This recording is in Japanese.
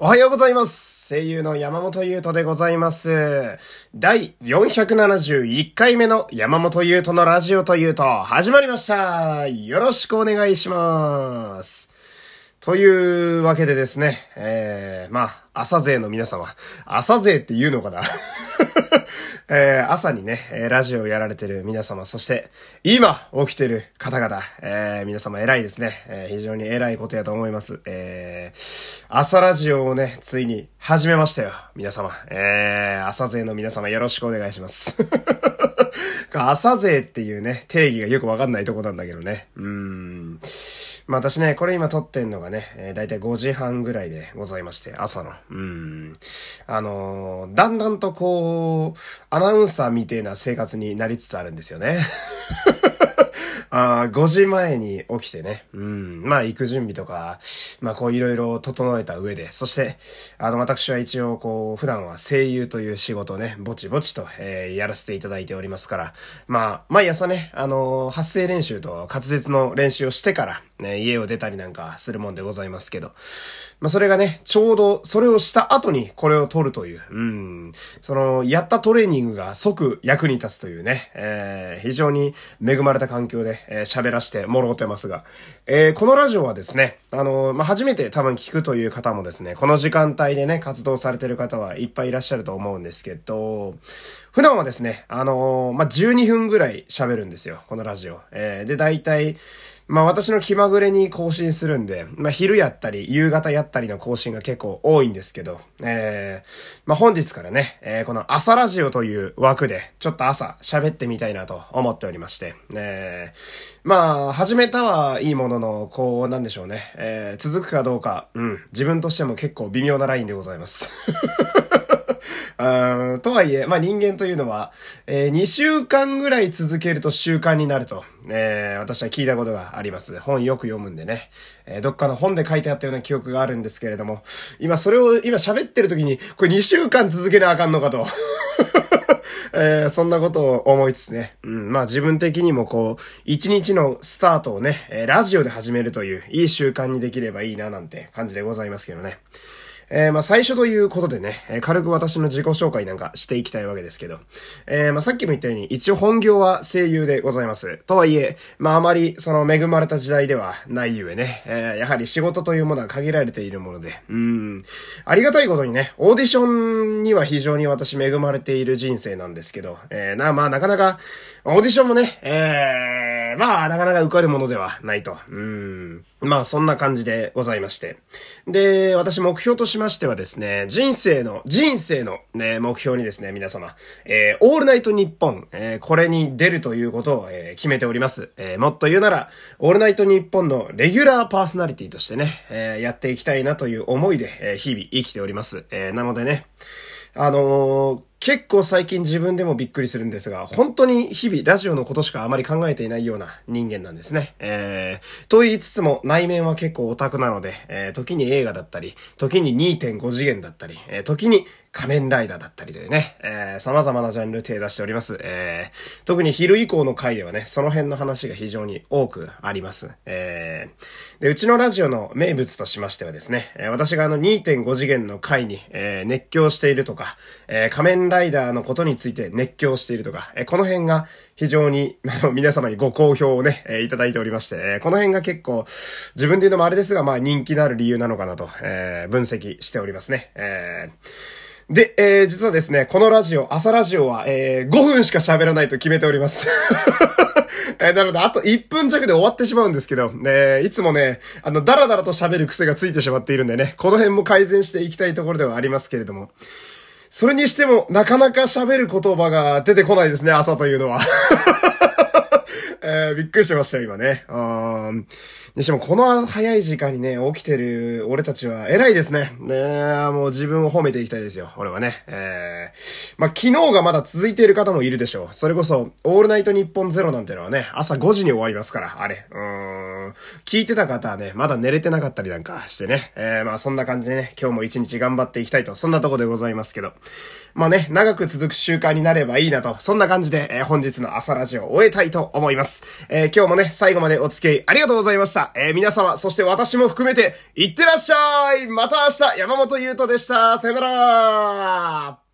おはようございます。声優の山本優斗でございます。第471回目の山本優斗のラジオというと始まりました。よろしくお願いします。というわけでですね、えー、まあ、朝勢の皆様、朝勢って言うのかな？えー、朝にね、ラジオをやられてる皆様、そして、今起きてる方々、えー、皆様偉いですね。えー、非常に偉いことやと思います。えー、朝ラジオをね、ついに始めましたよ。皆様。えー、朝勢の皆様よろしくお願いします。朝勢っていうね、定義がよくわかんないとこなんだけどね。うーん。まあ私ね、これ今撮ってんのがね、だいたい5時半ぐらいでございまして、朝の。うん。あのー、だんだんとこう、アナウンサーみてえな生活になりつつあるんですよね。あ5時前に起きてね、うん、まあ行く準備とか、まあこういろいろ整えた上で、そして、あの私は一応こう、普段は声優という仕事をね、ぼちぼちと、えー、やらせていただいておりますから、まあ、毎朝ね、あのー、発声練習と滑舌の練習をしてから、ね、家を出たりなんかするもんでございますけど、まあそれがね、ちょうどそれをした後にこれを取るという、うん、その、やったトレーニングが即役に立つというね、えー、非常に恵まれた環境で、えー、喋らしてもろうてますが、えー、このラジオはですね、あの、まあ、初めて多分聞くという方もですね、この時間帯でね、活動されてる方はいっぱいいらっしゃると思うんですけど、普段はですね、あの、まあ、12分ぐらい喋るんですよ、このラジオ。えー、で、大体、まあ私の気まぐれに更新するんで、まあ昼やったり、夕方やったりの更新が結構多いんですけど、えー、まあ本日からね、えー、この朝ラジオという枠で、ちょっと朝喋ってみたいなと思っておりまして、えー、まあ始めたはいいものの、こうなんでしょうね、えー、続くかどうか、うん、自分としても結構微妙なラインでございます。とはいえ、まあ人間というのは、えー、2週間ぐらい続けると習慣になると、えー、私は聞いたことがあります。本よく読むんでね、えー、どっかの本で書いてあったような記憶があるんですけれども、今それを今喋ってる時に、これ2週間続けなあかんのかと。えー、そんなことを思いつつね。うん、まあ自分的にもこう、一日のスタートをね、えー、ラジオで始めるという、いい習慣にできればいいななんて感じでございますけどね。えー、まあ最初ということでね、え、軽く私の自己紹介なんかしていきたいわけですけど、えー、まあさっきも言ったように、一応本業は声優でございます。とはいえ、まああまりその恵まれた時代ではないゆえね、えー、やはり仕事というものは限られているもので、うん、ありがたいことにね、オーディションには非常に私恵まれている人生なんですけど、えー、な、まあなかなか、オーディションもね、えー、まあなかなか受かるものではないと、うん、まあそんな感じでございまして。で、私目標としましてはですね、人生の、人生のね、目標にですね、皆様、えー、オールナイトニッポン、えー、これに出るということを、えー、決めております。えー、もっと言うなら、オールナイトニッポンのレギュラーパーソナリティとしてね、えー、やっていきたいなという思いで、えー、日々生きております。えー、なのでね、あのー、結構最近自分でもびっくりするんですが、本当に日々ラジオのことしかあまり考えていないような人間なんですね。えー、と言いつつも内面は結構オタクなので、えー、時に映画だったり、時に2.5次元だったり、えー、時に仮面ライダーだったりというね、えー、様々なジャンル手出しております。えー、特に昼以降の回ではね、その辺の話が非常に多くあります。えー、で、うちのラジオの名物としましてはですね、私があの2.5次元の回に、えー、熱狂しているとか、えー、仮面ライダーのことについて熱狂しているとか、えー、この辺が非常に、あの、皆様にご好評をね、えー、いただいておりまして、えー、この辺が結構、自分で言うのもあれですが、まあ人気のある理由なのかなと、えー、分析しておりますね。えーで、えー、実はですね、このラジオ、朝ラジオは、えー、5分しか喋らないと決めております。えー、なので、あと1分弱で終わってしまうんですけど、ね、いつもね、あの、ダラダラと喋る癖がついてしまっているんでね、この辺も改善していきたいところではありますけれども。それにしても、なかなか喋る言葉が出てこないですね、朝というのは。えー、びっくりしましたよ、今ね。うん。にしても、この早い時間にね、起きてる俺たちは偉いですね。ねもう自分を褒めていきたいですよ、俺はね。えー、まあ、昨日がまだ続いている方もいるでしょう。それこそ、オールナイトニッポンゼロなんてのはね、朝5時に終わりますから、あれ。うん。聞いてた方はね、まだ寝れてなかったりなんかしてね。えー、まあ、そんな感じでね、今日も一日頑張っていきたいと、そんなとこでございますけど。まあね、長く続く習慣になればいいなと、そんな感じで、えー、本日の朝ラジオを終えたいと思います。。えー、今日もね、最後までお付き合いありがとうございました。えー、皆様、そして私も含めて、いってらっしゃいまた明日、山本優斗でした。さよなら